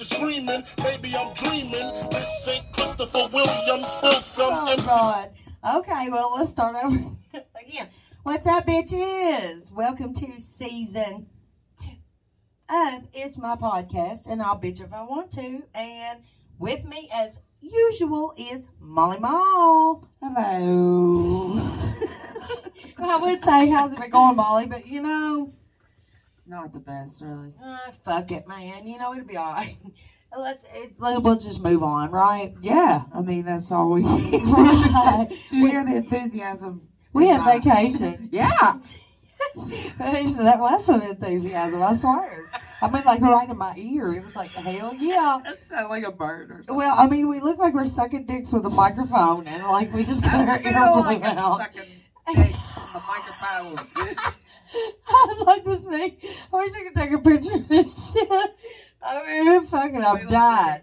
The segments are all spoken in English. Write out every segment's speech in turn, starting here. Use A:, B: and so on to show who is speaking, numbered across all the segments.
A: you're screaming. Maybe I'm dreaming. This ain't Christopher Williams, still some
B: Oh. God. Okay, well let's start over again. What's up, bitches? Welcome to season two of It's My Podcast, and I'll bitch if I want to. And with me, as usual, is Molly Mall.
C: Hello.
B: I would say, how's it been going, Molly? But you know,
C: Not the best, really.
B: ah, fuck it, man. You know it'll be all right. Let's it, let, we'll just move on, right?
C: Yeah, I mean that's all we need.
B: Right.
C: to hear the enthusiasm.
B: We have
C: Uh,
B: vacation.
C: Yeah.
B: that was some enthusiasm, I swear. I mean, like right in my ear. It was like, hell yeah.
C: That sounds like a bird or something.
B: Well, I mean, we look like we're sucking dicks with a microphone, and like we just got our
C: I
B: ear
C: like
B: out.
C: sucking dick on the microphone.
B: I'd like to say, I wish I could take a picture of this shit. I mean, fucking, I've died.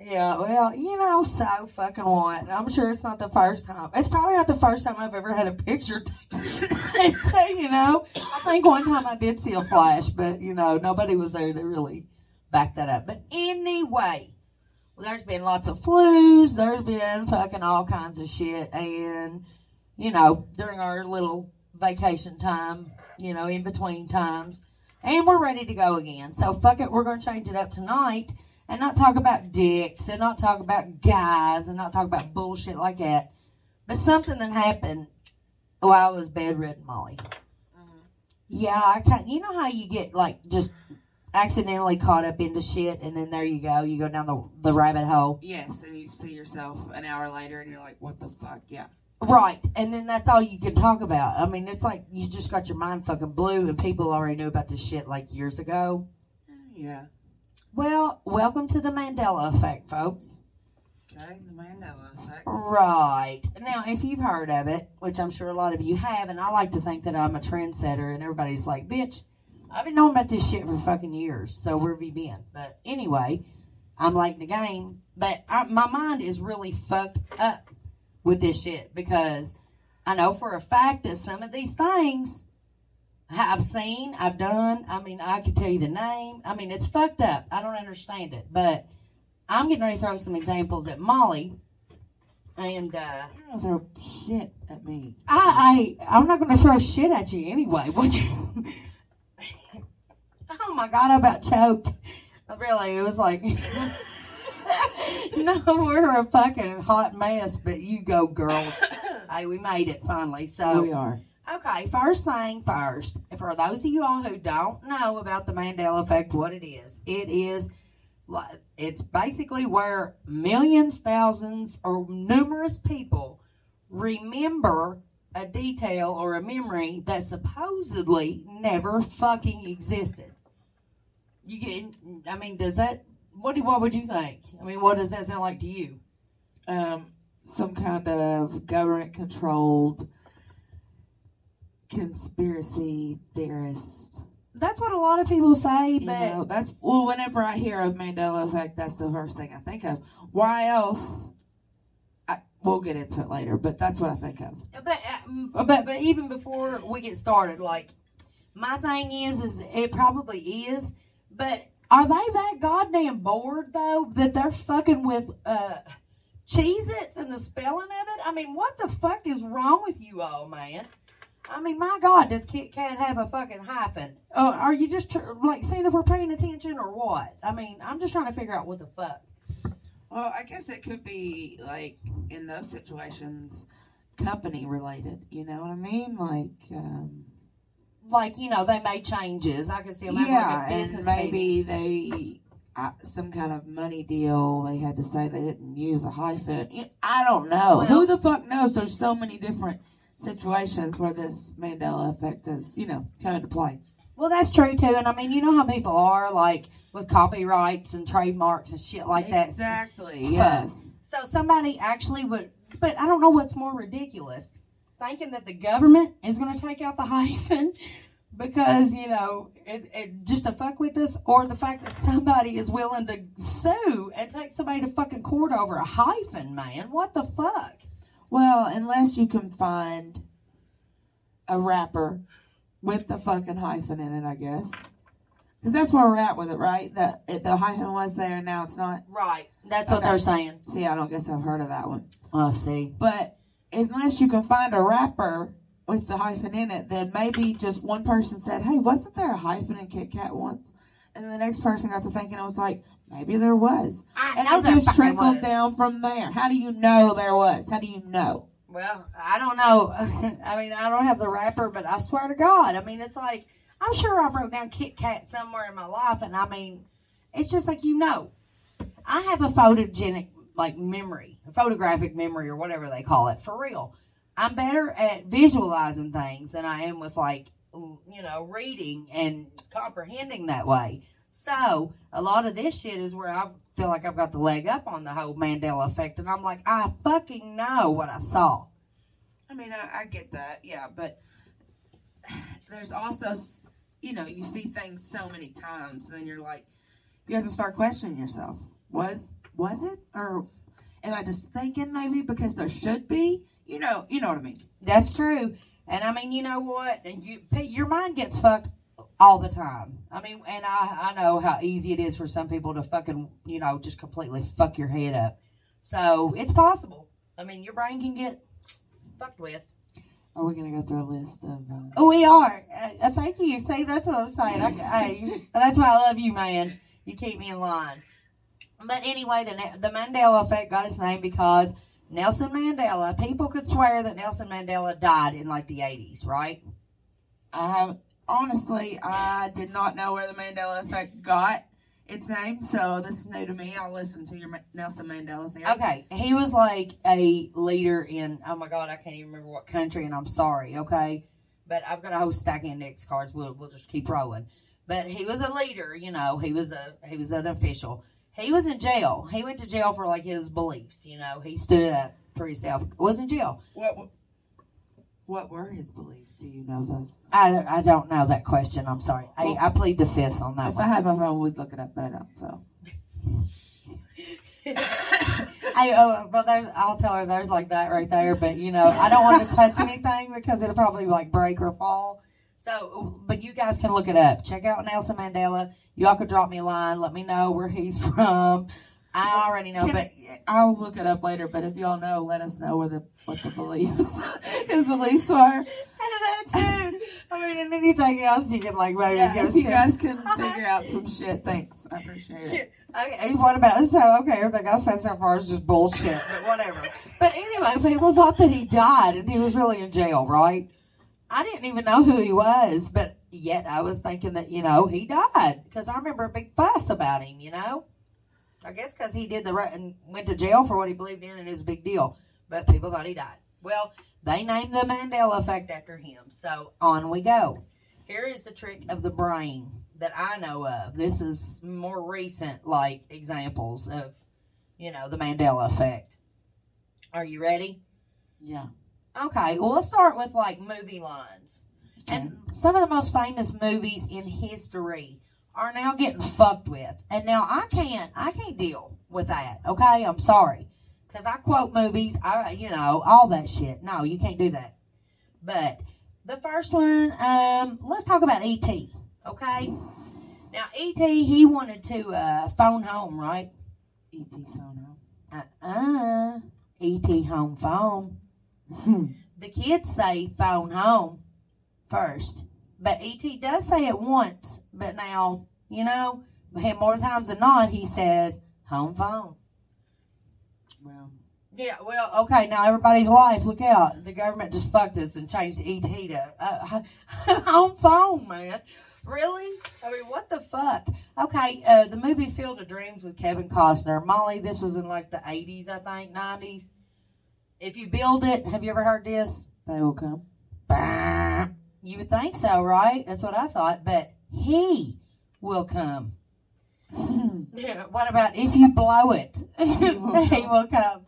B: Yeah, well, you know, so fucking what? I'm sure it's not the first time. It's probably not the first time I've ever had a picture taken, you know? I think one time I did see a flash, but, you know, nobody was there to really back that up. But anyway, well, there's been lots of flus, there's been fucking all kinds of shit, and, you know, during our little vacation time, you know, in between times, and we're ready to go again. So, fuck it, we're going to change it up tonight and not talk about dicks and not talk about guys and not talk about bullshit like that. But something that happened while I was bedridden, Molly.
C: Mhm.
B: Yeah, I can't. You know how you get like just accidentally caught up into shit, and then there you go, you go down the the rabbit hole.
C: Yes, and you see yourself an hour later, and you're like, "What the fuck?" Yeah.
B: Right, and then that's all you can talk about. I mean, it's like you just got your mind fucking blue, and people already knew about this shit like years ago.
C: Yeah.
B: Well, welcome to the Mandela effect, folks.
C: Okay. The Mandela effect.
B: Right. Now, if you've heard of it, which I'm sure a lot of you have, and I like to think that I'm a trendsetter, and everybody's like, bitch, I've been knowing about this shit for fucking years, so where have you been? But anyway, I'm late in the game, but I, my mind is really fucked up with this shit because I know for a fact that some of these things I've seen, I've done. I mean, I could tell you the name. I mean, it's fucked up. I don't understand it, but I'm getting ready to throw some examples at Molly. And uh,
C: throw shit at me.
B: I, I, I'm not going to throw shit at you anyway. Would you? oh my god, I about choked. Really, it was like, no, we're a fucking hot mess, but you go, girl. hey, we made it finally. So
C: we are.
B: Okay, first thing first. For those of you all who don't know about the Mandela effect, what it is, it is it's basically where millions, thousands, or numerous people remember a detail or a memory that supposedly never fucking existed. You get? I mean, does that? What do? What would you think? I mean, what does that sound like to you?
C: Um, some kind of government controlled conspiracy theorist.
B: That's what a lot of people say,
C: You
B: but
C: know, that's well. Whenever I hear of Mandela effect, that's the first thing I think of. Why else? I, we'll get into it later, but that's what I think of.
B: But, uh, but but even before we get started, like my thing is, is it probably is. But are they that goddamn bored though that they're fucking with uh, Cheez-Its and the spelling of it? I mean, what the fuck is wrong with you all, man? I mean, my God, does Kit Kat have a fucking hyphen? Uh, are you just tr- like seeing if we're paying attention or what? I mean, I'm just trying to figure out what the fuck.
C: Well, I guess it could be like in those situations, company related. You know what I mean? Like, um,
B: Like you know, they made changes. I can see them
C: yeah,
B: like
C: and
B: business meeting.
C: maybe they uh, some kind of money deal. They had to say they didn't use a hyphen. I don't know.
B: Well-
C: Who the fuck knows? There's so many different situations where this Mandela effect is, you know, come into play.
B: Well, that's true too, and I mean, you know how people are like with copyrights and trademarks and shit like that.
C: Exactly. Yes.
B: So somebody actually would, but I don't know what's more ridiculous: thinking that the government is going to take out the hyphen because you know it, it just to fuck with us, or the fact that somebody is willing to sue and take somebody to fucking court over a hyphen. Man, what the fuck?
C: Well, unless you can find a rapper with the fucking hyphen in it, I guess. Because that's where we're at with it, right? That it, the hyphen was there, now it's not.
B: Right. That's what they're saying.
C: See, I don't guess I've heard of that one.
B: Oh, see.
C: But unless you can find a rapper with the hyphen in it, then maybe just one person said, "Hey, wasn't there a hyphen in Kit Kat once?" And the next person got to thinking, I was like, maybe there was.
B: I
C: And it just trickled
B: was.
C: down from there. How do you know there was? How do you know?
B: Well, I don't know. I mean, I don't have the rapper, but I swear to God, I mean, it's like I'm sure I wrote down Kit Kat somewhere in my life, and I mean, it's just like you know, I have a photogenic like memory, photographic memory, or whatever they call it, for real. I'm better at visualizing things than I am with like you know reading and comprehending that way. So a lot of this shit is where I feel like I've got the leg up on the whole Mandela effect, and I'm like, I fucking know what I saw.
C: I mean, I, I get that, yeah, but there's also, you know, you see things so many times, and then you're like, you have to start questioning yourself. Was was it, or am I just thinking maybe because there should be? You know, you know what I mean.
B: That's true. And I mean, you know what? And you, your mind gets fucked all the time. I mean, and I, I know how easy it is for some people to fucking, you know, just completely fuck your head up. So it's possible. I mean, your brain can get fucked with.
C: Are we gonna go through a list of? Uh,
B: Oh, we are. Uh, thank you. See, that's what I'm saying. I, hey, that's why I love you, man. You keep me in line. But anyway, the the Mandela effect got its name because Nelson Mandela. People could swear that Nelson Mandela died in like the 80s, right?
C: I have honestly, I did not know where the Mandela effect got its name, so this is new to me. I'll listen to your Nelson Mandela theory.
B: Okay, he was like a leader in oh my god, I can't even remember what country, and I'm sorry. Okay, but I've got a whole stack of index cards. We'll we'll just keep rolling. But he was a leader, you know. He was a he was an official. He was in jail. He went to jail for like his beliefs. You know, he stood up for himself. Was in jail.
C: What what were his beliefs? Do you know those?
B: I, don't- I don't know that question. I'm sorry. I, I plead the fifth on that
C: If I
B: one.
C: had my phone, we'd look it up, but I don't. So
B: I oh, but there's I'll tell her there's like that right there, but you know I don't want to touch anything because it'll probably like break or fall. So, but you guys can look it up. Check out Nelson Mandela. Y'all could drop me a line. Let me know where he's from. I already know,
C: Can
B: but
C: I, I'll look it up later. But if y'all know, let us know where the what the beliefs his beliefs are.
B: I don't know too. I mean, and anything else you can like maybe
C: Yeah,
B: give
C: if you
B: tips.
C: guys can figure out some shit, thanks. I appreciate it.
B: Okay, what about so? Okay, everything I said so far is just bullshit, but whatever. But anyway, people thought that he died and he was really in jail, right? I didn't even know who he was, but yet I was thinking that you know he died because I remember a big fuss about him. You know, I guess because he did the right and went to jail for what he believed in, and it was a big deal. But people thought he died. Well, they named the Mandela effect after him. So on we go. Here is the trick of the brain that I know of. This is more recent, like examples of, you know, the Mandela effect. Are you ready?
C: Yeah.
B: Okay, well, let's start with like movie lines. And some of the most famous movies in history are now getting fucked with. And now I can't, I can't deal with that. Okay, I'm sorry, because I quote movies, I, you know, all that shit. No, you can't do that. But the first one, um, let's talk about E.T. Okay. Now E.T. he wanted to uh, phone home, right?
C: E.T. phone
B: Uh-uh. E.T. home phone. The kids say phone home first. But E.T. does say it once, but now, you know, more times than not, he says home phone.
C: well,
B: Yeah, well, okay, now everybody's life, look out. The government just fucked us and changed ET to uh, home phone, man. Really? I mean, what the fuck? Okay, uh, the movie Field of Dreams with Kevin Costner. Molly, this was in like the 80s, I think, 90s. If you build it, have you ever heard this?
C: they will come.
B: Bah. You would think so, right? That's what I thought. But he will come. Yeah, what about if you blow it? he will come.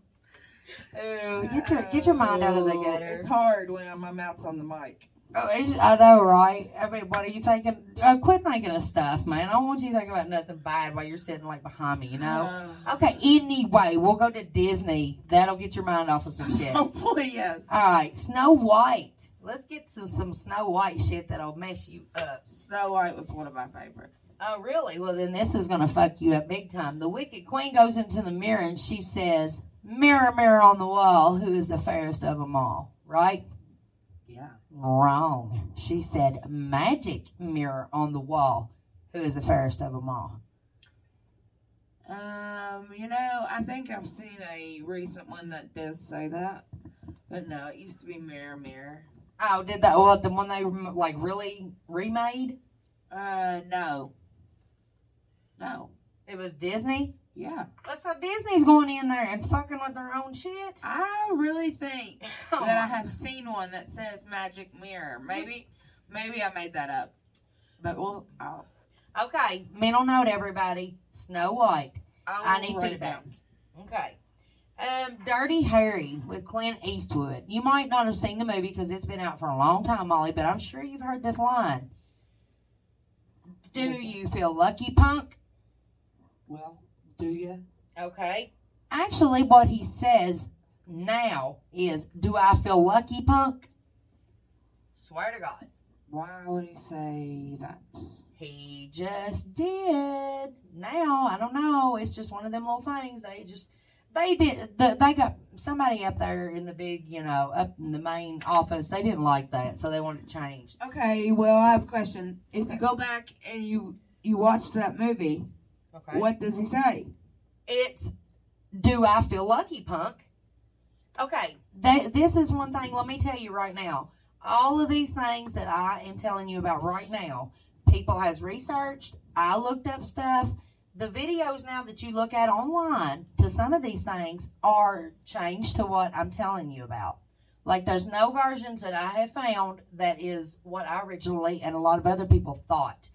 B: Ooh, get your get your mind out of the gutter.
C: It's hard when my mouth's on the mic.
B: Oh, I know, right? I mean, what are you thinking? Uh, quit thinking of stuff, man. I don't want you to think about nothing bad while you're sitting like behind me, you know.
C: Uh,
B: Okay. Anyway, we'll go to Disney. That'll get your mind off of some shit. All
C: hopefully, yes.
B: right, Snow White. Let's get to some Snow White shit that'll mess you up.
C: Snow White was one of my favorites.
B: Oh, really? Well, then this is going to fuck you up big time. The wicked queen goes into the mirror and she says, Mirror, mirror on the wall, who is the fairest of them all? Right? Wrong. She said, Magic mirror on the wall, who is the fairest of them all?
C: Um, you know, I think I've seen a recent one that does say that, but no, it used to be Mirror Mirror.
B: Oh, did that? Well, the one they like really remade?
C: Uh, no, no,
B: It was Disney.
C: Yeah.
B: Well, so Disney's going in there and fucking with their own shit.
C: I really think
B: Oh,
C: that I have seen one that says Magic Mirror. Maybe, maybe I made that up, but we'll. I'll,
B: Okay, mental note, everybody. Snow White.
C: I'll
B: I need feedback.
C: down.
B: Okay. Um, Dirty Harry with Clint Eastwood. You might not have seen the movie because it's been out for a long time, Molly, but I'm sure you've heard this line. Do you feel lucky, punk?
C: Well, do you?
B: Okay. Actually, what he says now is, Do I feel lucky, punk? Swear to God.
C: Why would he say that?
B: He just did. Now I don't know. It's just one of them little things. They just they did. The, they got somebody up there in the big, you know, up in the main office. They didn't like that, so they wanted it changed.
C: Okay, well, I have a question. If you go back and you you watch that movie,
B: Okay.
C: what does he say?
B: It's do I feel lucky, punk? Okay, that, this is one thing. Let me tell you right now. All of these things that I am telling you about right now, people has researched. I looked up stuff. The videos now that you look at online to some of these things are changed to what I'm telling you about. Like there's no versions that I have found that is what I originally and a lot of other people thought.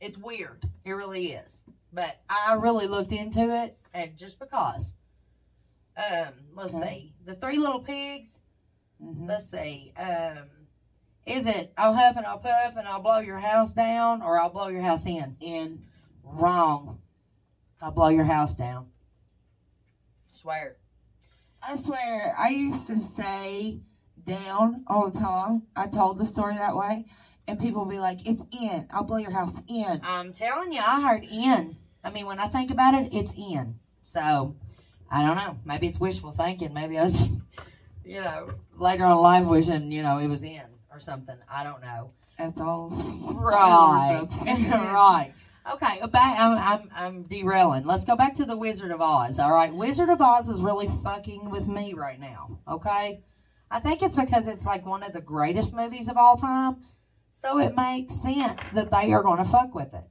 B: It's weird. It really is. But I really looked into it, and just because. Um, let's
C: Okay.
B: see. The Three Little Pigs.
C: Mm-hmm.
B: Let's see. Um, is it I'll huff and I'll puff and I'll blow your house down, or I'll blow your house in?
C: In
B: Wrong. I'll blow your house down. Swear.
C: I swear, I used to say down all the time. I told the story that way, and people would be like, "It's in. I'll blow your house in."
B: I'm telling you, I heard in. I mean, when I think about it, it's in. So, I don't know. Maybe it's wishful thinking. Maybe I was, you know, later on in life wishing, you know, it was in or something. I don't know.
C: That's all.
B: Right.
C: right.
B: right. Okay, back. I'm, I'm I'm derailing. Let's go back to the Wizard of Oz. All right, Wizard of Oz is really fucking with me right now. Okay, I think it's because it's like one of the greatest movies of all time, so it makes sense that they are going to fuck with it.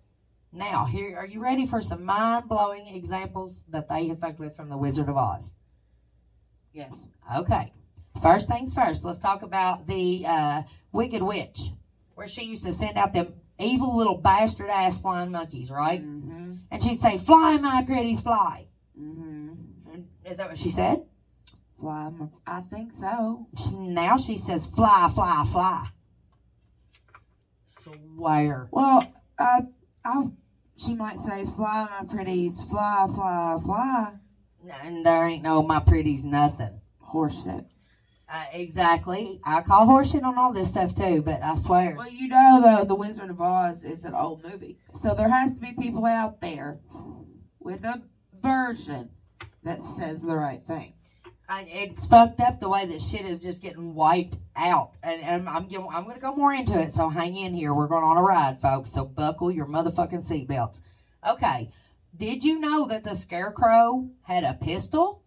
B: Now, here, are you ready for some mind blowing examples that they have fucked with from the Wizard of Oz?
C: Yes.
B: Okay. First things first, let's talk about the uh, Wicked Witch, where she used to send out them evil little bastard ass flying monkeys, right?
C: Mm-hmm.
B: And she'd say, Fly, my pretties, fly.
C: Mm-hmm.
B: Is that what she said?
C: Fly, I'm- think so.
B: Now she says, Fly, fly, fly. Swear.
C: Well, I, I, she might say, "Fly, my pretties, fly, fly, fly."
B: And there ain't no my pretties nothing.
C: Horseshit.
B: Uh, exactly. I call horseshit on all this stuff too, but I swear.
C: Well, you know, though, The Wizard of Oz is an old movie. So there has to be people out there with a version that says the right thing.
B: I, it's fucked up the way that shit is just getting wiped out, and, and I'm gonna- I'm going to go more into it. So hang in here. We're going on a ride, folks. So buckle your motherfucking seatbelts. Okay. Did you know that the scarecrow had a pistol?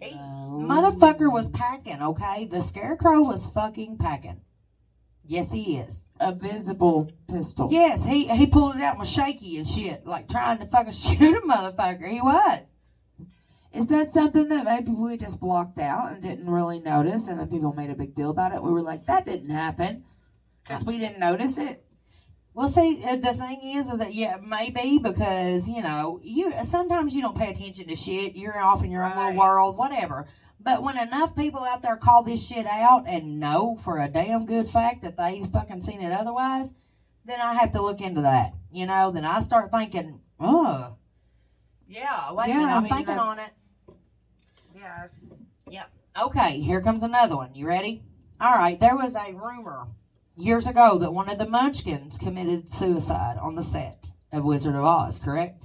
B: He,
C: No.
B: motherfucker was packing. Okay, the scarecrow was fucking packing. Yes, he is.
C: a visible pistol.
B: Yes, he he pulled it out and was shaky and shit, like trying to fucking shoot a motherfucker. He was.
C: Is that something that maybe we just blocked out and didn't really notice, and then people made a big deal about it? We were like, "That didn't happen," because we didn't notice it.
B: Well, see, uh, the thing is, is that yeah, maybe because you know, you sometimes you don't pay attention to shit. You're off in your own
C: Right.
B: little world, whatever. But when enough people out there call this shit out and know for a damn good fact that they fucking seen it otherwise, then I have to look into that. You know, then I start thinking, oh, yeah, wait
C: Yeah,
B: a minute,
C: I
B: I'm
C: mean,
B: thinking on it.
C: Yeah.
B: Okay, here comes another one. You ready? All right, there was a rumor years ago that one of the Munchkins committed suicide on the set of Wizard of Oz. Correct?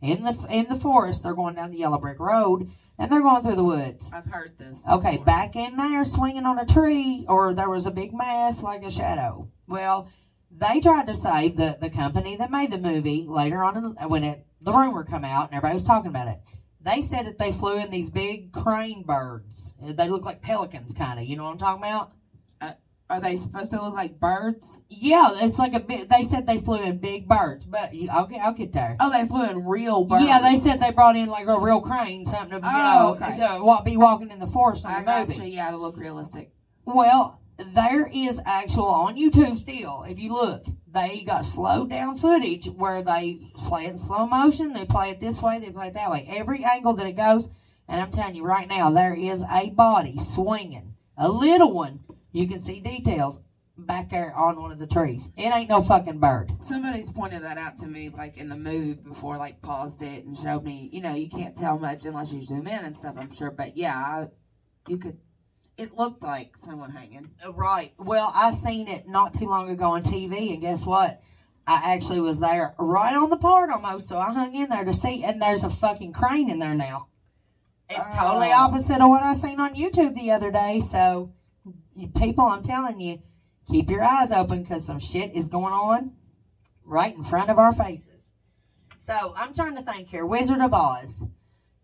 B: In the in the forest, they're going down the yellow brick road, and they're going through the woods.
C: I've heard this.
B: Okay, back in there swinging on a tree, or there was a big mass like a shadow. Well, they tried to say the the company that made the movie later on in- when it the rumor come out and everybody was talking about it. They said that they flew in these big crane birds. Uh, they look like pelicans, kind of. You know what I'm talking about?
C: Uh, are they supposed to look like birds?
B: Yeah, it's like a bit. They said they flew in big birds, but I'll get I'll get there.
C: Oh, they flew in real birds.
B: Yeah, they said they brought in like a real crane, something to, you
C: Oh,
B: know,
C: okay.
B: to uh, wa- be walking in the forest in
C: I
B: the movie.
C: you. Yeah, to look realistic.
B: Well, there is actual on YouTube still. If you look, they got slowed down footage where they play it in slow motion. They play it this way. They play it that way. Every angle that it goes, and I'm telling you right now, there is a body swinging, a little one. You can see details back there on one of the trees. It ain't no fucking bird.
C: Somebody's pointed that out to me, like in the move before, like paused it and showed me. You know, you can't tell much unless you zoom in and stuff. I'm sure, but yeah, I, you could. It looked like someone hanging.
B: Uh, right. Well, I seen it not too long ago on TV, and guess what? I actually was there right on the part almost, so I hung in there to see, and there's a fucking crane in there now. It's totally
C: Oh.
B: opposite of what I seen on YouTube the other day. So, people, I'm telling you, keep your eyes open because some shit is going on right in front of our faces. So, I'm trying to think here. Wizard of Oz.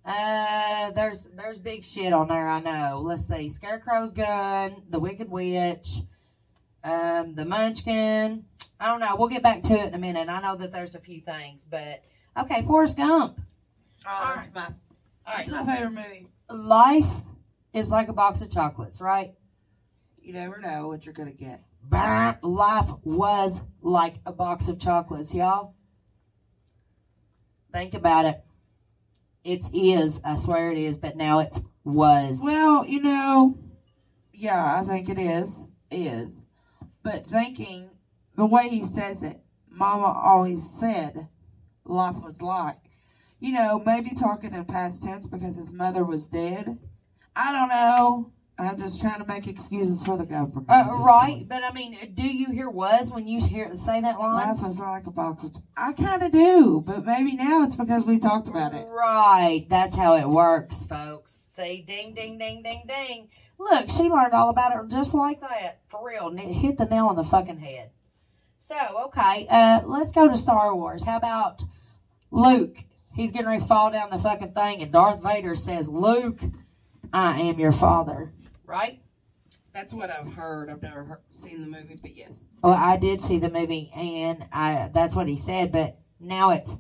B: Uh, there's there's big shit on there. I know. Let's see, Scarecrow's gun, the Wicked Witch, um, the Munchkin. I don't know. We'll get back to it in a minute. I know that there's a few things, but okay, Forrest Gump.
C: Oh,
B: that's
C: my,
B: All
C: that's
B: right,
C: my favorite movie.
B: life is like a box of chocolates, right?
C: You never know what you're gonna get.
B: Bah, Life was like a box of chocolates, y'all. Think about it. It is. I swear it is, but now it's was.
C: Well, you know, yeah, I think it is. Is. But thinking the way he says it, Mama always said life was like. You know, maybe talking in past tense because his mother was dead. I don't know. I'm just trying to make excuses for the government.
B: Uh, right, but I mean, do you hear was when you hear say that line?
C: Life is like a box of. I kind of do, but maybe now it's because we talked about it.
B: Right, that's how it works, folks. See, ding, ding, ding, ding, ding. Look, she learned all about it just like that, for real. N- Hit the nail on the fucking head. So, okay, uh, let's go to Star Wars. How about Luke? He's getting ready to fall down the fucking thing, and Darth Vader says, "Luke, I am your father." Right?
C: That's what I've heard. I've never heard, seen the movie, but yes.
B: Well, I did see the movie, and I that's what he said. But now it's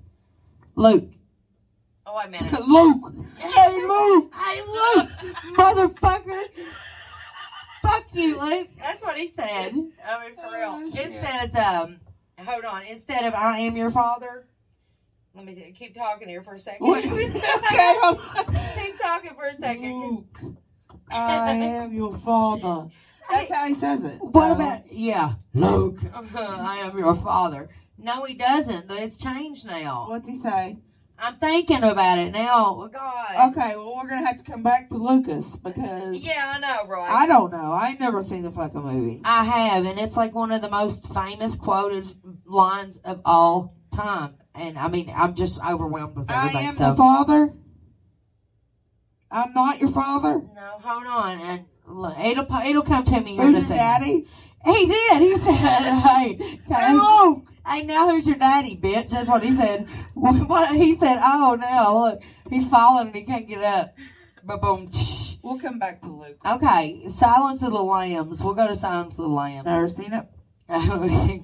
B: Luke. Oh, I a minute.
C: Luke!
B: Hey, Luke! Hey, Luke! Motherfucker! Fuck you, Luke. That's what he said. I mean, for real.
C: Oh,
B: it says, um, hold on. Instead of I am your father, let me see, keep talking here for a second.
C: Okay,
B: keep talking for a second.
C: Luke, I am your father. That's how he says it.
B: What
C: Uh,
B: about, yeah, Luke, I am your father. No, he doesn't. It's changed now.
C: What's he say?
B: I'm thinking about it now. Oh, God.
C: Okay, well, we're going to have to come back to Lucas because
B: Yeah, I know, right?
C: I don't know. I ain't never seen the fucking movie.
B: I have, and it's like one of the most famous quoted lines of all time. And I mean, I'm just overwhelmed with everything.
C: I am
B: so.
C: the father. I'm not your father.
B: no, hold on, and it'll it'll come to me here
C: Who's your daddy?
B: He did. He said, "Hey,
C: Hey, Luke!
B: hey, now who's your daddy, bitch?" That's what he said. What he said? Oh, now look, he's falling and he can't get up. But boom.
C: We'll come back to Luke.
B: Okay, Silence of the Lambs. We'll go to Silence of the Lambs.
C: Never seen it.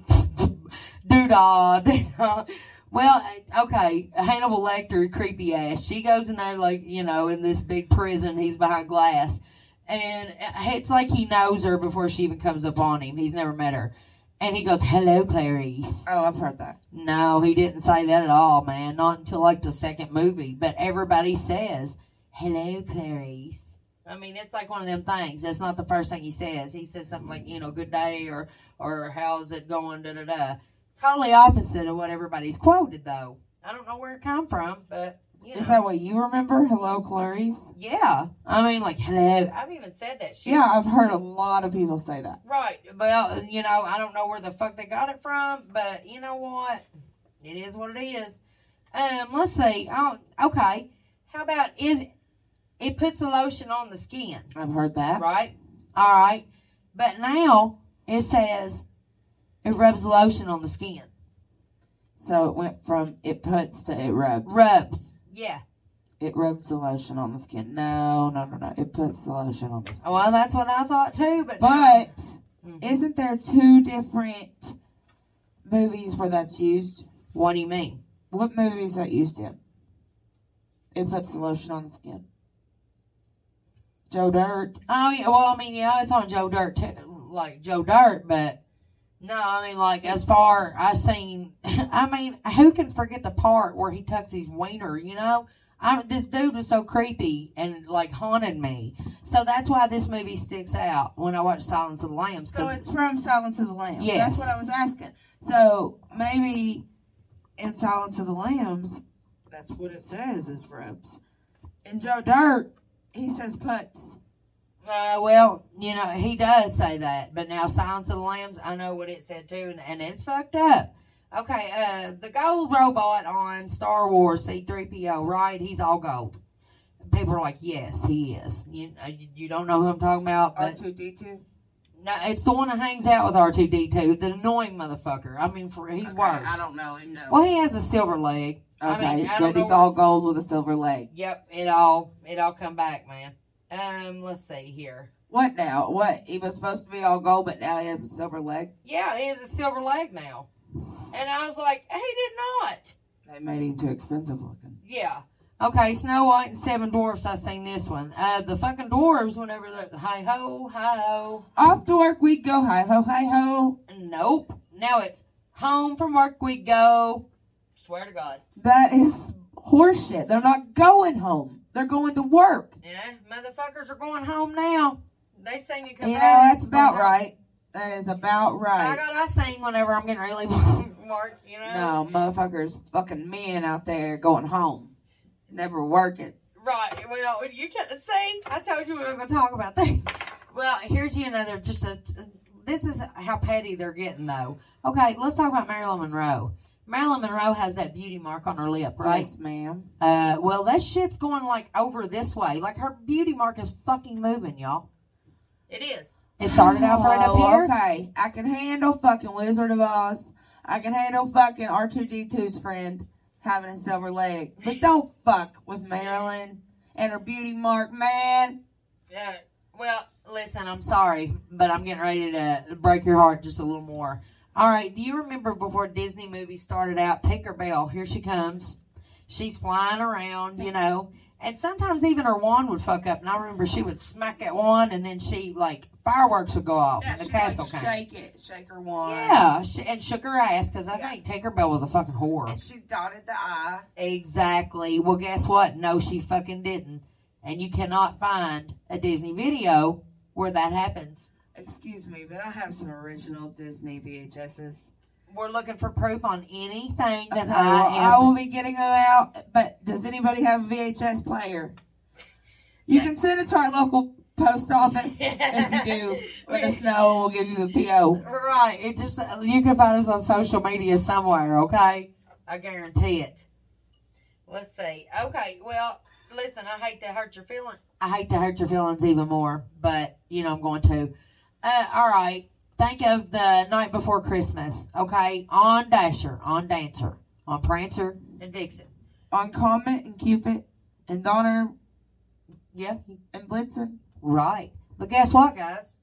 B: Doodah, doodah. Well, uh, okay, Hannibal Lecter, creepy ass. She goes in there like you know in this big prison. He's behind glass, and uh, it's like he knows her before she even comes up on him. He's never met her, and he goes, "Hello, Clarice."
C: Oh, I've heard that.
B: No, he didn't say that at all, man. Not until like the second movie. But everybody says, "Hello, Clarice." I mean, it's like one of them things. That's not the first thing he says. He says something like, you know, "Good day" or or "How's it going?" Da da da. Totally opposite of what everybody's quoted, though. I don't know where it come from, but You know.
C: Is that what you remember? Hello, Clarice.
B: yeah. I mean, like, hello. I've even said that shit.
C: Yeah, I've heard a lot of people say that.
B: Right. Well, you know, I don't know where the fuck they got it from, but you know what? It is what it is. Um, let's see. Oh, okay. How about it? It puts a lotion on the skin,
C: I've heard that.
B: right? All right. But now it says it rubs the lotion on the skin.
C: So it went from it puts to it rubs.
B: Rubs. Yeah.
C: It rubs the lotion on the skin. No, no, no, no. It puts the lotion on the skin.
B: Well, that's what I thought too. But
C: But
B: Mhm.
C: isn't there two different movies where that's used?
B: what do you mean?
C: What movie is that used in? It puts the lotion on the skin. Joe Dirt.
B: Oh yeah, well I mean yeah, it's on Joe Dirt too, like Joe Dirt, but no, I mean like as far I seen, I mean who can forget the part where he tucks his wiener? You know, I this dude was so creepy and like haunted me, so that's why this movie sticks out when I watch Silence of the Lambs.
C: So it's from Silence of the Lambs.
B: Yes.
C: That's what I was asking. So maybe in Silence of the Lambs, that's what it says is rubs. And Joe Dirt, he says puts.
B: Uh, well, you know, he does say that, but now Silence of the Lambs, I know what it said too, and, and it's fucked up. Okay, uh, the gold robot on Star Wars C3PO, right? He's all gold. People are like, yes, he is. You, uh, you you don't know who I'm talking about, but
C: R2D2.
B: no, it's the one that hangs out with R2D2, the annoying motherfucker. I mean, for he's
C: Okay,
B: worse.
C: I don't know him, no.
B: Well, he has a silver leg. I
C: okay,
B: mean, I
C: but he's all gold with a silver leg.
B: Yep, it all it all come back, man. Um, let's see here.
C: What now? What? He was supposed to be all gold, but now he has a silver leg?
B: Yeah, he has a silver leg now. And I was like, he did not.
C: They made him too expensive looking.
B: Yeah. Okay, Snow White and Seven Dwarfs. I seen this one. Uh, the fucking dwarves, whenever they're hi ho, hi ho.
C: Off to work we go, hi ho, hi ho.
B: Nope. Now it's home from work we go. Swear to God.
C: That is horseshit. They're not going home. They're going to work.
B: Yeah, motherfuckers are going home now. They sing it. 'cause
C: You know, that's about right. That is about right.
B: I got I sing whenever I'm getting really mark. You know.
C: No, motherfuckers, fucking men out there going home. Never working.
B: Right. Well, you can't see. I told you we were going to talk about that. Well, here's you another. Just a. This is how petty they're getting, though. Okay, let's talk about Marilyn Monroe. Marilyn Monroe has that beauty mark on her lip, right?
C: Yes, ma'am.
B: Uh, well, that shit's going like over this way. Like her beauty mark is fucking moving, y'all. It is. It started out right up
C: Oh,
B: here.
C: Okay, I can handle fucking Wizard of Oz. I can handle fucking R2D2's friend having a silver leg. But don't fuck with Marilyn and her beauty mark, man.
B: Yeah. Well, listen, I'm sorry, but I'm getting ready to break your heart just a little more. All right, do you remember before Disney movies started out, Tinkerbell, here she comes. She's flying around, you know, and sometimes even her wand would fuck up. And I remember she would smack that wand, and then she, like, fireworks would go off, and the castle came.
C: shake it, shake her wand.
B: Yeah, she, and shook her ass because I
C: Yeah.
B: think Tinkerbell was a fucking whore.
C: And she dotted the I.
B: Exactly. Well, guess what? No, she fucking didn't. And you cannot find a Disney video where that happens.
C: Excuse me, but I have some original Disney VHSs.
B: We're looking for proof on anything that
C: Okay, well,
B: I
C: I will be getting them out. But does anybody have a VHS player? You can send it to our local post office. if you do, let us know and we'll give you the PO.
B: Right. It just you can find us on social media somewhere. Okay, I guarantee it. Let's see. Okay. Well, listen. I hate to hurt your feelings. I hate to hurt your feelings even more, but you know I'm going to. Uh, all right. Think of the night before Christmas. Okay, on Dasher, on Dancer, on Prancer and Vixen.
C: On Comet and Cupid and Donner
B: Yeah,
C: and Blitzen.
B: Right. But guess what, guys?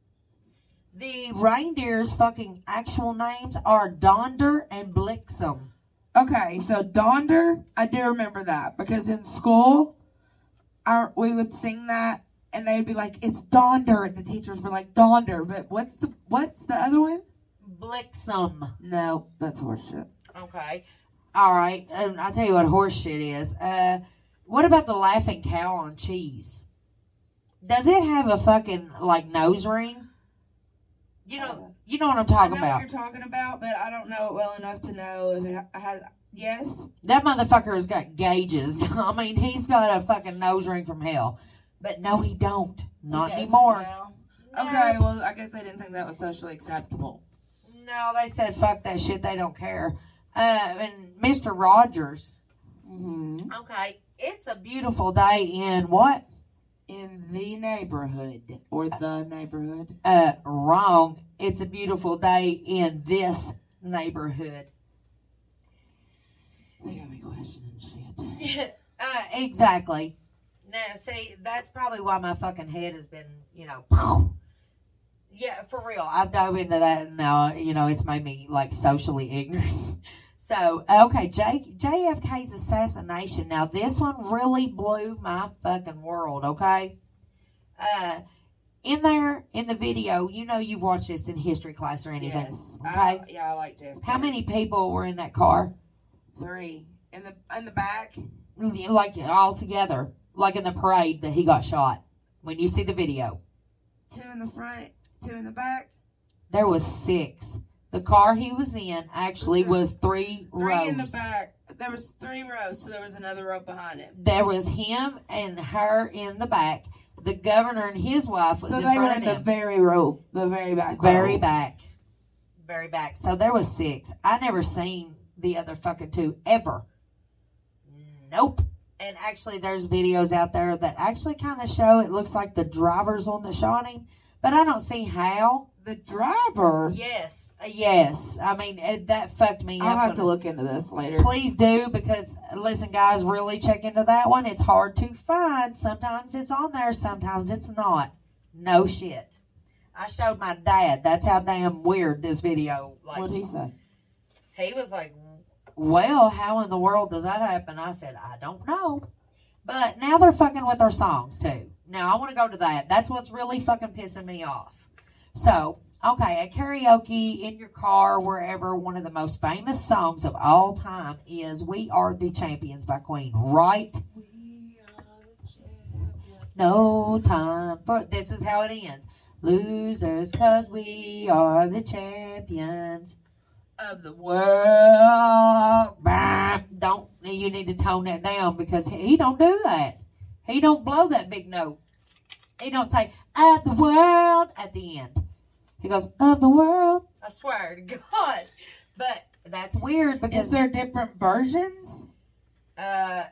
B: The reindeer's fucking actual names are Donder and Blixum.
C: Okay, so Donder, I do remember that because in school, our, we would sing that and they'd be like, "It's Donder," and the teachers were like, "Donder," but what's the what's the other one?
B: Blixum.
C: No, that's horseshit.
B: Okay. All right. And I'll tell you what horseshit is. Uh, what about the laughing cow on cheese? Does it have a fucking like nose ring? You know, you know what I'm talking
C: I know
B: about.
C: what you're talking about, but I don't know it well enough to know if it has. Yes.
B: That motherfucker's got gauges. I mean, he's got a fucking nose ring from hell. But no, he don't. Not
C: He
B: anymore. No.
C: Okay, well, I guess they didn't think that was socially acceptable.
B: No, they said fuck that shit. They don't care. Uh, and Mr. Rogers.
C: Mm-hmm.
B: Okay, it's a beautiful day in what?
C: In the neighborhood or the neighborhood.
B: Uh, wrong. It's a beautiful day in this neighborhood.
C: They got me questioning shit.
B: uh, exactly. Now, see, that's probably why my fucking head has been, you know, yeah, for real. I've dove into that and now, you know, it's made me like socially ignorant. so, okay, J- JFK's assassination. Now, this one really blew my fucking world, okay? Uh, in there, in the video, you know, you've watched this in history class or anything.
C: Yes.
B: Okay.
C: I, yeah, I like JFK.
B: How many people were in that car?
C: Three. In the in the back.
B: like all together, like in the parade that he got shot. When you see the video,
C: Two in the front, two in the back.
B: there was six. The car he was in actually was three,
C: Three
B: rows.
C: in the back. There was three rows, so there was another row behind him.
B: There was him and her in the back. The governor and his wife was
C: So
B: in
C: they were in the very row, the very back.
B: very
C: row.
B: back, very back. So there was six. I never seen the other fucking two ever. Nope. And actually, there's videos out there that actually kind of show it looks like the driver's on the him, but I don't see how.
C: The driver.
B: Yes, yes. I mean it, that fucked me
C: I'll
B: up.
C: have to look into this later.
B: Please do because listen, guys, really check into that one. It's hard to find. Sometimes it's on there, sometimes it's not. No shit. I showed my dad. That's how damn weird this video. Like
C: what did he say?
B: he was like, "Well, how in the world does that happen?" I said, "I don't know." But now they're fucking with our songs too. Now I want to go to that. That's what's really fucking pissing me off. So, okay, at karaoke in your car, wherever, one of the most famous songs of all time is "We Are the Champions" by Queen. Right? No time for this is how it ends. Losers, cause we are the champions.
C: Of the world.
B: Bah, don't you need to tone that down because he don't do that. He don't blow that big note. He don't say of the world at the end. He goes of the world. I swear to God. But that's weird because
C: Is there different versions?
B: uh,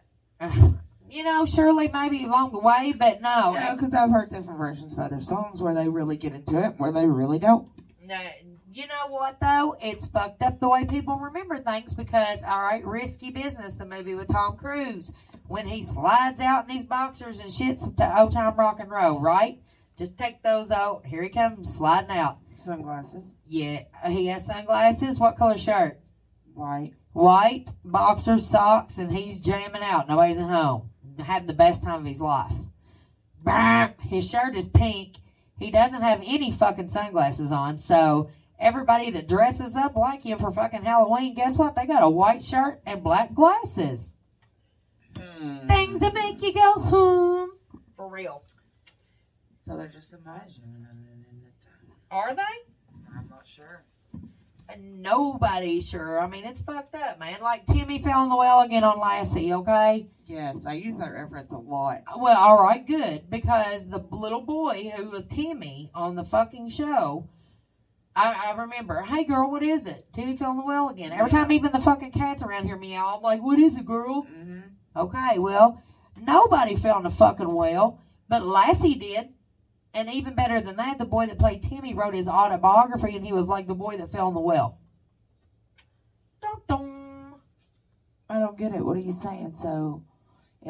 B: you know, surely maybe along the way, but no.
C: No, because I've heard different versions of other songs where they really get into it, where they really don't.
B: No, you know what though? It's fucked up the way people remember things because all right, risky business, the movie with Tom Cruise, when he slides out in these boxers and shits to old time rock and roll, right? Just take those out. Here he comes sliding out.
C: Sunglasses.
B: Yeah, he has sunglasses. What color shirt?
C: White.
B: White boxer socks, and he's jamming out. Nobody's at home. Having the best time of his life. His shirt is pink. He doesn't have any fucking sunglasses on. So everybody that dresses up like him for fucking Halloween, guess what? They got a white shirt and black glasses.
C: Hmm.
B: Things that make you go hmm. For real.
C: So they're just imagining it.
B: Are they?
C: I'm not sure.
B: Nobody sure. I mean, it's fucked up, man. Like Timmy fell in the well again on Lassie, okay?
C: Yes, I use that reference a lot.
B: Well, all right, good. Because the little boy who was Timmy on the fucking show, I, I remember, hey girl, what is it? Timmy fell in the well again. Every time even the fucking cats around here meow, I'm like, what is it, girl?
C: Mm-hmm.
B: Okay, well, nobody fell in the fucking well, but Lassie did. And even better than that, the boy that played Timmy wrote his autobiography, and he was like the boy that fell in the well. Dun, dun.
C: I don't get it. What are you saying? So.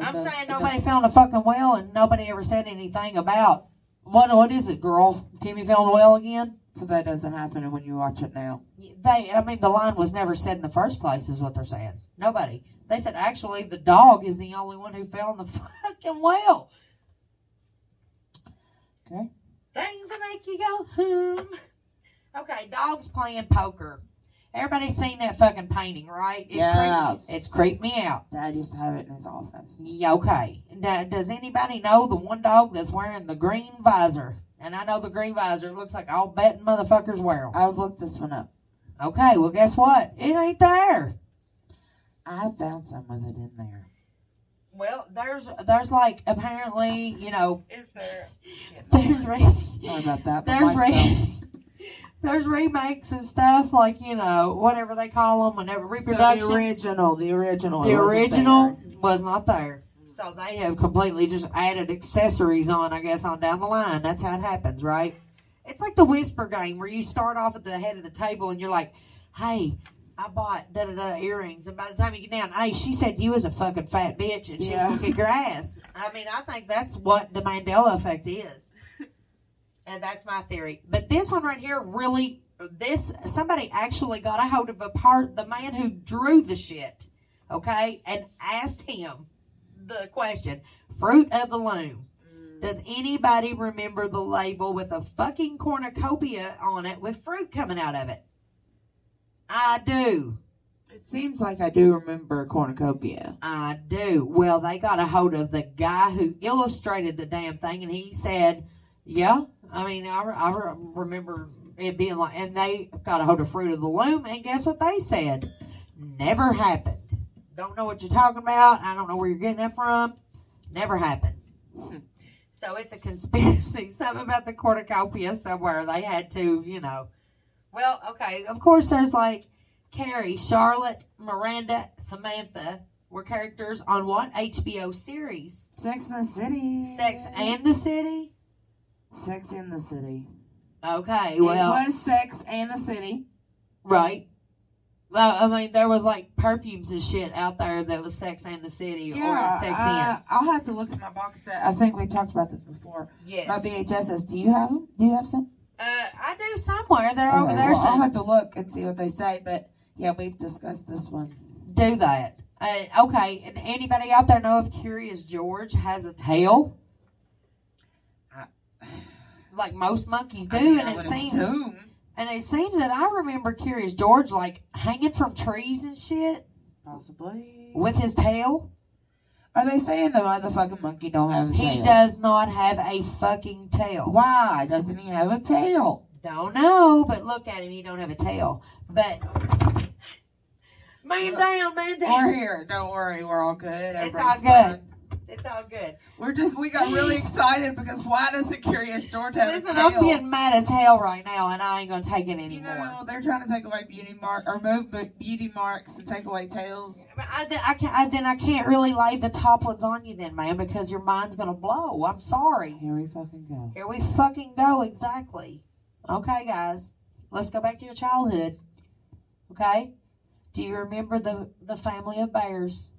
B: I'm saying nobody fell in the fucking well, and nobody ever said anything about what. What is it, girl? Timmy fell in the well again?
C: So that doesn't happen when you watch it now.
B: They, I mean, the line was never said in the first place, is what they're saying. Nobody. They said actually the dog is the only one who fell in the fucking well.
C: Okay.
B: Things that make you go hmm. Okay, dogs playing poker. Everybody's seen that fucking painting, right? It
C: Yes.
B: creep- it's creeped me out.
C: Dad used to have it in his office.
B: Yeah, okay. Does anybody know the one dog that's wearing the green visor? And I know the green visor looks like all betting motherfuckers wear them.
C: I've looked this one up.
B: Okay, well, guess what? It ain't there.
C: I found some with it in there.
B: Well, there's there's like apparently you know
C: Is there?
B: there's re-
C: Sorry about that.
B: there's re- um, there's remakes and stuff like you know whatever they call them whenever reproduction.
C: So
B: reproduction.
C: the original, the original,
B: the original
C: there.
B: was not there. So they have completely just added accessories on, I guess, on down the line. That's how it happens, right? It's like the whisper game where you start off at the head of the table and you're like, hey, I bought da da da earrings. And by the time you get down, hey, she said you was a fucking fat bitch and she
C: Yeah.
B: was gonna kick your ass. I mean, I think that's what the Mandela effect is. And that's my theory. But this one right here really this somebody actually got a hold of a part the man who drew the shit, okay, and asked him the question, fruit of the loom. Mm. Does anybody remember the label with a fucking cornucopia on it with fruit coming out of it? I do.
C: It seems like I do remember cornucopia.
B: I do. Well, they got a hold of the guy who illustrated the damn thing, and he said, "Yeah." I mean, I, re- I re- remember it being like, and they got a hold of Fruit of the Loom, and guess what they said? Never happened. Don't know what you're talking about. I don't know where you're getting that from. Never happened. Hmm. So it's a conspiracy. Something about the cornucopia somewhere. They had to, you know. Well, okay. Of course, there's like Carrie, Charlotte, Miranda, Samantha were characters on what HBO series?
C: Sex and the City.
B: Sex and the City.
C: Sex in the City.
B: Okay, well,
C: it was Sex and the City.
B: right. Well, I mean, there was like perfumes and shit out there that was Sex and the City or Sex
C: uh, I'll have to look at my box set. I think we talked about this before.
B: in. Yes.
C: My VHSs. Do you have them? Do you have some?
B: Uh, I do somewhere. They're over there.
C: well, I'll have to look and see what they say. But yeah, we've discussed this one.
B: do that. Uh, okay, and anybody out there know if Curious George has a tail? Like most monkeys do,
C: I mean,
B: and
C: I
B: it seems
C: assume.
B: And it seems that I remember Curious George like hanging from trees and shit
C: Possibly.
B: with his tail.
C: Are they saying the motherfucking monkey don't have a
B: He
C: tail?
B: He does not have a fucking tail.
C: Why doesn't he have a tail?
B: Don't know, but look at him. He don't have a tail. But man down, man down.
C: We're here. Don't worry. We're all good.
B: It's all good.
C: fine.
B: It's all good.
C: We're just we got really excited because why does the Curious George have
B: Listen? I'm getting mad as hell right now, and I ain't gonna take it anymore.
C: you know, they're trying to take away beauty mark or move beauty marks and take away tails.
B: I, then I can't. I, then I can't really lay the top ones on you, then, man, because your mind's gonna blow. I'm sorry.
C: Here we fucking go.
B: Here we fucking go. Exactly. Okay, guys, let's go back to your childhood. Okay. Do you remember the the family of bears,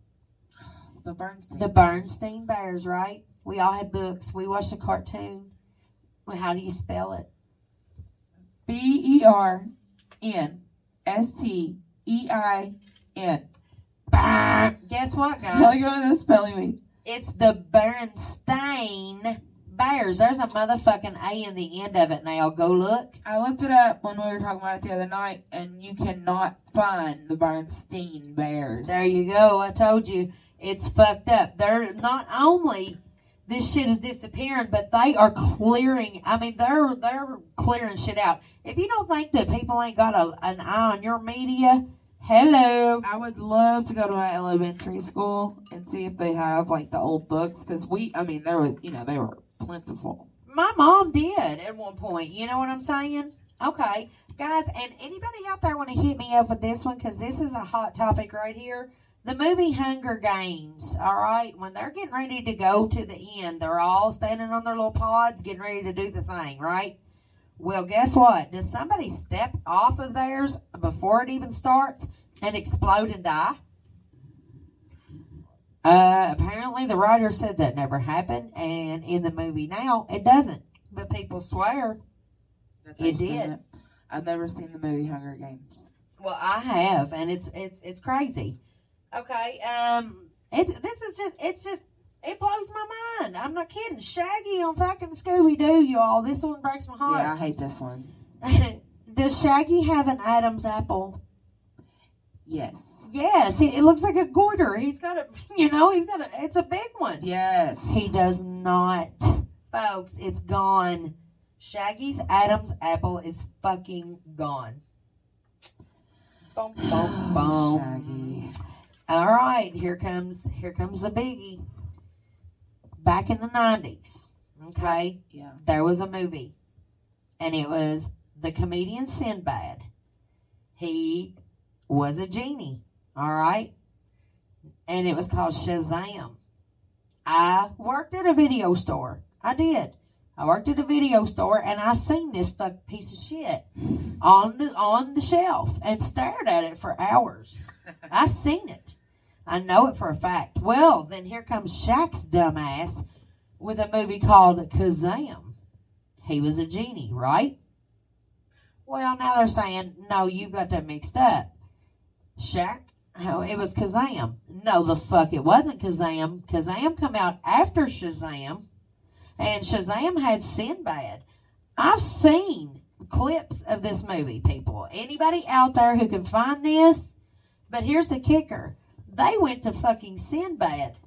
C: The Bernstein.
B: the Bernstein Bears? Right. We all had books. We watched a cartoon. Well, How do you spell it?
C: B E R N S T E I N.
B: Guess what, guys?
C: you what the spelling bee.
B: It's the Bernstein Bears. There's a motherfucking A in the end of it now. Go look.
C: I looked it up when we were talking about it the other night, and you cannot find the Bernstein Bears.
B: There you go. I told you. It's fucked up. They're not only this shit is disappearing, but they are clearing. I mean, they're they're clearing shit out. If you don't think that people ain't got a, an eye on your media, hello.
C: I would love to go to my elementary school and see if they have like the old books because we, I mean, there was, you know, they were plentiful.
B: My mom did at one point. You know what I'm saying? Okay, guys, and anybody out there want to hit me up with this one because this is a hot topic right here. The movie Hunger Games. All right, when they're getting ready to go to the end, they're all standing on their little pods, getting ready to do the thing. Right. Well, guess what? Does somebody step off of theirs before it even starts and explode and die? Uh, apparently, the writer said that never happened, and in the movie now, it doesn't. But people swear. It did.
C: I've never seen the movie Hunger Games.
B: Well, I have, and it's it's it's crazy. Okay, um, it this is just it's just it blows my mind. I'm not kidding. Shaggy on fucking Scooby Doo, y'all. This one breaks my heart.
C: Yeah, I hate this one.
B: Does Shaggy have an Adam's apple?
C: Yes.
B: Yes, it, it looks like a goiter. He's got a, you know, he's got a. It's a big one.
C: Yes.
B: He does not, folks. It's gone. Shaggy's Adam's apple is fucking gone. Boom, boom, boom.
C: Shaggy.
B: All right, here comes here comes the biggie. Back in the nineties, okay,
C: Yeah.
B: there was a movie, and it was the comedian Sinbad. He was a genie, all right, and it was called Shazam. I worked at a video store. I did. I worked at a video store, and I seen this piece of shit on the on the shelf and stared at it for hours. I seen it. I know it for a fact. Well, then here comes Shaq's dumbass with a movie called Kazam. He was a genie, right? Well, now they're saying, no, you got that mixed up. Shaq, oh, it was Kazam. No, the fuck, it wasn't Kazam. Kazam come out after Shazam, and Shazam had Sinbad. I've seen clips of this movie, people. Anybody out there who can find this? But here's the kicker. They went to fucking Sinbad.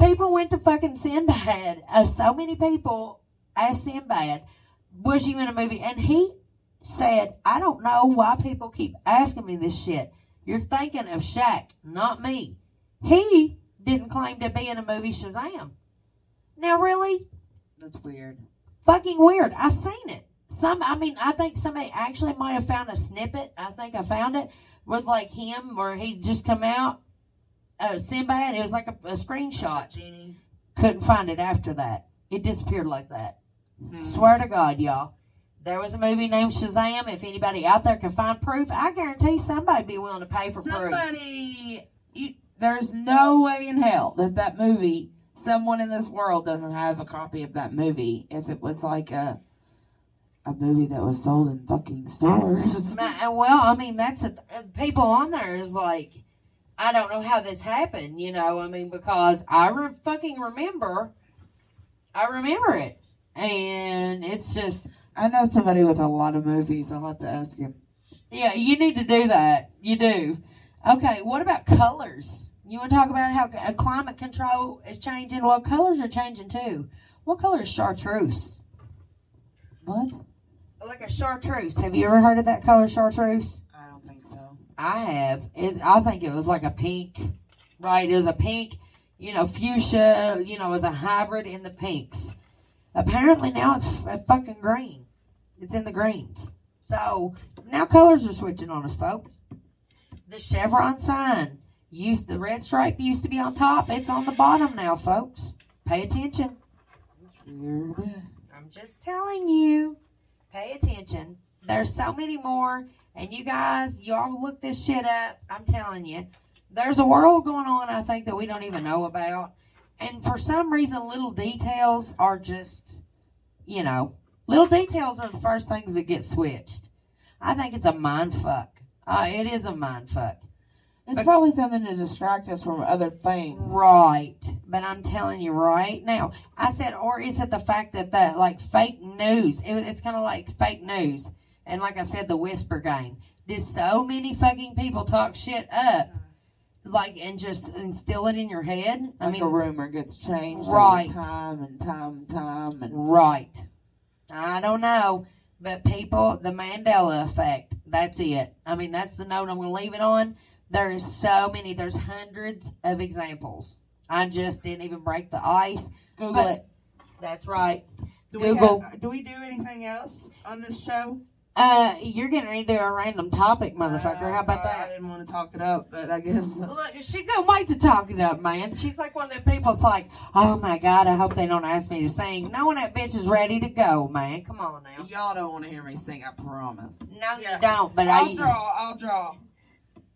B: People went to fucking Sinbad. Uh, so many people asked Sinbad, was you in a movie? And he said, I don't know why people keep asking me this shit. You're thinking of Shaq, not me. He didn't claim to be in a movie Shazam. Now, really?
C: That's weird.
B: fucking weird. I seen it. Some, I mean, I think somebody actually might have found a snippet. I think I found it with like him where he just come out. Uh, Sinbad. It was like a, a screenshot.
C: Genie.
B: Couldn't find it after that. It disappeared like that.
C: Hmm.
B: Swear to God, y'all. There was a movie named Shazam. If anybody out there can find proof, I guarantee somebody'd be willing to pay for proof.
C: Somebody, there's no way in hell that that movie, someone in this world doesn't have a copy of that movie. If it was like a a movie that was sold in fucking stores.
B: Well, I mean, that's a, people on there is like, I don't know how this happened, you know. I mean, because I re- fucking remember, I remember it, and it's just,
C: I know somebody with a lot of movies. I'll have to ask him.
B: yeah, you need to do that. You do. Okay, what about colors? You want to talk about how climate control is changing? Well, colors are changing too. What color is chartreuse?
C: What?
B: Like a chartreuse. Have you ever heard of that color, chartreuse?
C: I don't think so.
B: I have. It, I think it was like a pink, right? It was a pink, you know, fuchsia, you know, it was a hybrid in the pinks. Apparently now it's f- uh, fucking green. It's in the greens. So now colors are switching on us, folks. The chevron sign used the red stripe used to be on top. It's on the bottom now, folks. Pay attention. I'm just telling you. Pay attention. There's so many more. And you guys, y'all look this shit up. I'm telling you. There's a world going on, I think, that we don't even know about. And for some reason, little details are just, you know, little details are the first things that get switched. I think it's a mind fuck. Uh, it is a mind fuck.
C: It's
B: But-
C: probably something to distract us from other things.
B: Right. But I'm telling you right now, I said, or is it the fact that the like fake news? It, it's kind of like fake news. And like I said, the whisper game. Did so many fucking people talk shit up, like, and just instill it in your head? I
C: Like
B: mean,
C: a rumor gets changed
B: Right.
C: time and time and time and
B: right. I don't know. But people, the Mandela effect, that's it. I mean, that's the note I'm going to leave it on. There is so many, there's hundreds of examples. I just didn't even break the ice.
C: Google
B: But-
C: it.
B: That's right.
C: Do
B: Google.
C: We have, do we do anything else on this show?
B: Uh, you're getting ready to do a random topic, motherfucker. How about
C: Uh, I didn't want to talk it up, but I guess.
B: Look, she gonna wait to talk it up, man. She's like one of them people. It's like, oh my god, I hope they don't ask me to sing. Knowing that bitch is ready to go, man. Come on now.
C: Y'all don't want to hear me sing, I promise.
B: No,
C: Yeah.
B: you don't. But
C: I'll
B: I.
C: draw, I'll draw.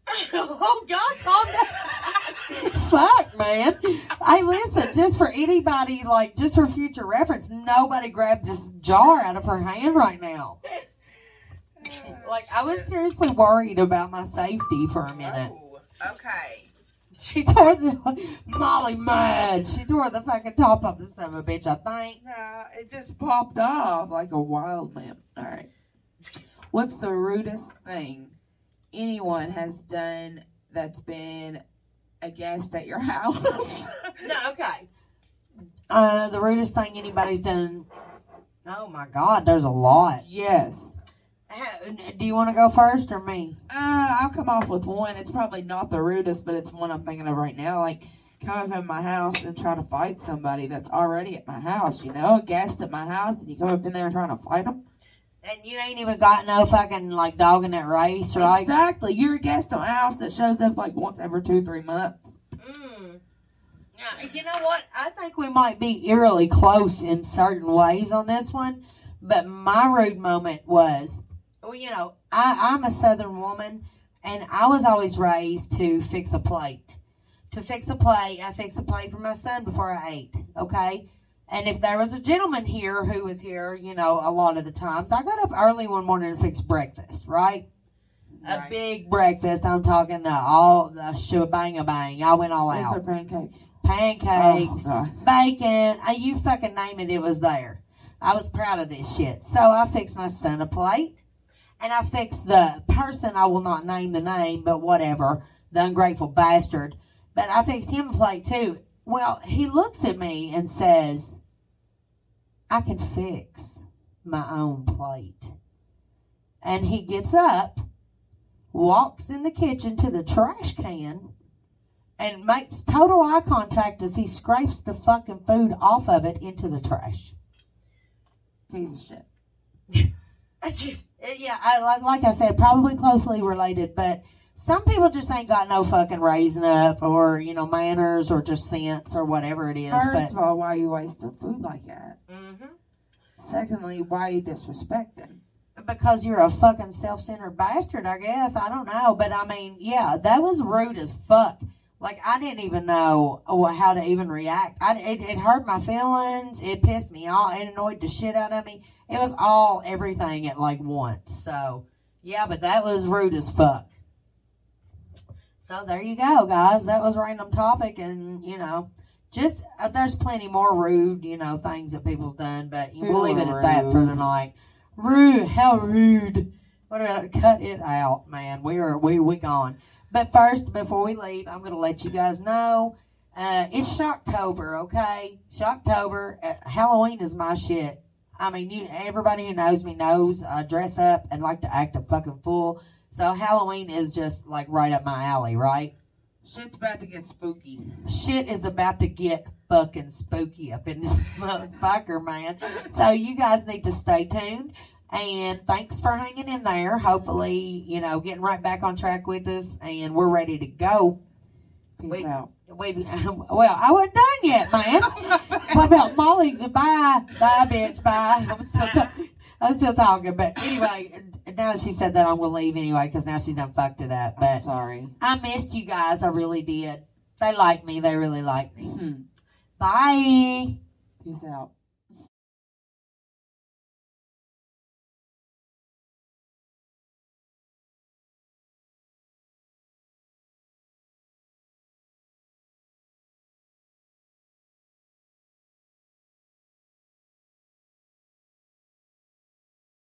B: oh God, calm down. Fuck, man. Hey, listen, just for anybody, like, just for future reference, nobody grabbed this jar out of her hand right now. Like, I was seriously worried about my safety for a minute.
C: Oh, okay.
B: She tore the Molly mad. She tore the fucking top off the son of a bitch. I think.
C: Nah, it just popped off like a wild man. All right. What's the rudest thing anyone has done that's been a guest at your house?
B: No, okay. Uh, the rudest thing anybody's done. Oh my God, there's a lot.
C: yes.
B: Do you want to go first or me?
C: Uh, I'll come off with one. It's probably not the rudest, but it's one I'm thinking of right now. Like, come up in my house and try to fight somebody that's already at my house, you know, a guest at my house, and you come up in there trying to fight them.
B: And you ain't even got no fucking like dog in that race, right?
C: Exactly. You're a guest at my house that shows up like once every two, three months.
B: Mm. Yeah, you know what? I think we might be eerily close in certain ways on this one. But my rude moment was, well, you know, I, I'm a Southern woman, and I was always raised to fix a plate. To fix a plate, I fix a plate for my son before I ate. Okay. And if there was a gentleman here who was here, you know, a lot of the times, I got up early one morning to fix breakfast, right? A
C: Right.
B: big breakfast. I'm talking the all the shebang bang. I went all
C: What's
B: out.
C: their pancakes?
B: Pancakes,
C: Oh,
B: bacon. Uh, you fucking name it, it was there. I was proud of this shit. So I fixed my son a plate, and I fixed the person. I will not name the name, but whatever. The ungrateful bastard. But I fixed him a plate too. Well, he looks at me and says, "I can fix my own plate." And he gets up, walks in the kitchen to the trash can, and makes total eye contact as he scrapes the fucking food off of it into the trash.
C: Piece of shit.
B: That's just, yeah, I, like, like I said, probably closely related, but some people just ain't got no fucking raising up or, you know, manners or just sense or whatever it is.
C: First
B: but,
C: of all, why you wasting food like that?
B: Mhm.
C: Secondly, why you disrespecting?
B: because you're a fucking self-centered bastard, I guess. I don't know, but I mean, yeah, that was rude as fuck. Like I didn't even know how to even react. I, it, it hurt my feelings. It pissed me off. It annoyed the shit out of me. It was all everything at like once. So yeah, but that was rude as fuck. So there you go, guys. That was random topic, and you know, just uh, there's plenty more rude, you know, things that people's done, but we'll leave it at that for tonight. Rude, how rude. What about cut it out, man? We are we we gone. But first, before we leave, I'm gonna let you guys know. Uh, it's Shocktober, okay? Shocktober. Uh, Halloween is my shit. I mean, you everybody who knows me knows I dress up and like to act a fucking fool. So Halloween is just like right up my alley, right?
C: Shit's about to get spooky.
B: shit is about to get fucking spooky up in this motherfucker, man. So you guys need to stay tuned. And thanks for hanging in there. Hopefully, you know, getting right back on track with us, and we're ready to go.
C: Peace out.
B: We well, I wasn't done yet, man. what about Molly? Goodbye. bye, bitch, bye. I'm still, ta- I'm still talking, but anyway, now she said that, I'm gonna leave anyway because now she's done fucked it up.
C: I'm
B: But
C: sorry.
B: I missed you guys. I really did. They like me. They really like me.
C: Hmm.
B: Bye.
C: Peace out.